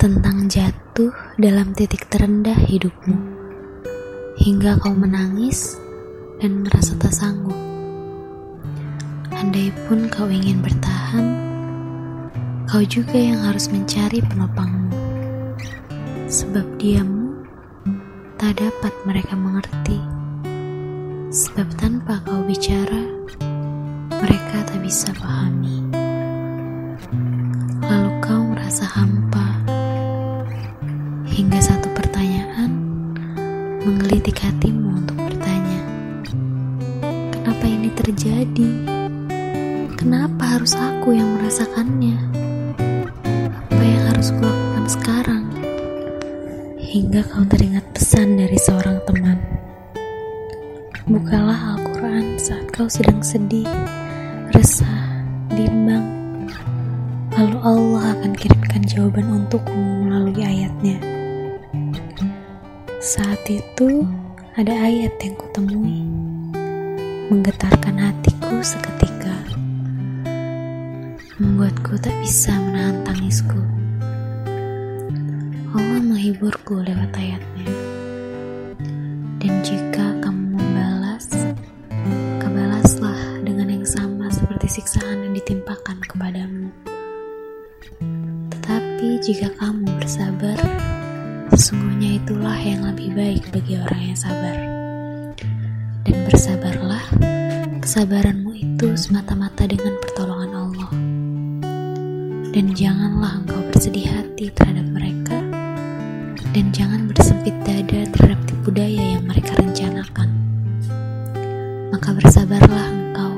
tentang jatuh dalam titik terendah hidupmu, hingga kau menangis dan merasa tak sanggup. Andai pun kau ingin bertahan, kau juga yang harus mencari penopangmu, sebab diammu tak dapat mereka mengerti. Sebab tanpa kau bicara, mereka tak bisa pahami. Lalu kau merasa hampa, hingga satu pertanyaan menggelitik hatimu untuk bertanya, "Kenapa ini terjadi? Kenapa harus aku yang merasakannya? Apa yang harus kulakukan sekarang?" Hingga kau teringat pesan dari seorang teman. Bukalah Al-Quran saat kau sedang sedih, resah, bimbang. Lalu Allah akan kirimkan jawaban untukmu melalui ayatnya. Saat itu ada ayat yang kutemui, menggetarkan hatiku seketika, membuatku tak bisa menahan tangisku. Allah menghiburku lewat ayatnya. Dan jika kamu membalas, kebalaslah dengan yang sama seperti siksaan yang ditimpakan kepadamu. Tetapi jika kamu bersabar, sesungguhnya itulah yang lebih baik bagi orang yang sabar. Dan bersabarlah, kesabaranmu itu semata-mata dengan pertolongan Allah. Dan janganlah engkau bersedih hati terhadap mereka, dan jangan bersempit dada terhadap tipu daya yang mereka rencanakan. Maka bersabarlah engkau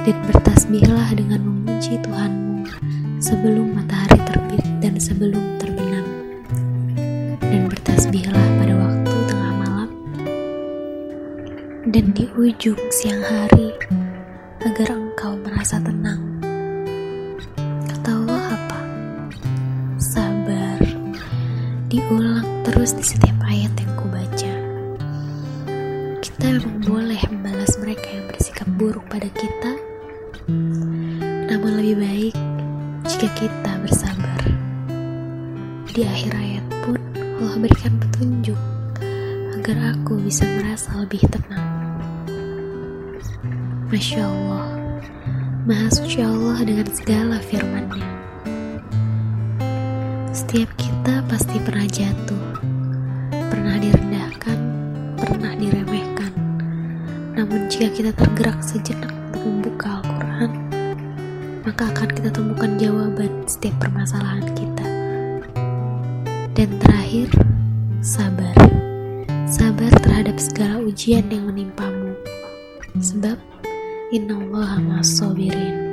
dan bertasbihlah dengan memuji Tuhanmu sebelum matahari terbit dan sebelum terbenam. Dan bertasbihlah pada waktu tengah malam dan di ujung siang hari agar engkau merasa tenang. Kata Allah apa? Sabar. Diulang terus di setiap ayat yang kubaca. Kita memang boleh membalas mereka yang bersikap buruk pada kita, lebih baik jika kita bersabar. Di akhir ayat pun Allah berikan petunjuk agar aku bisa merasa lebih tenang. Masya Allah, Maha Suci Allah dengan segala firman-Nya. Setiap kita pasti pernah jatuh, pernah direndahkan, pernah diremehkan. Namun jika kita tergerak sejenak untuk membuka maka akan kita temukan jawaban setiap permasalahan kita. Dan terakhir, sabar. Sabar terhadap segala ujian yang menimpamu. Sebab Inna Allah ma'as sabirin.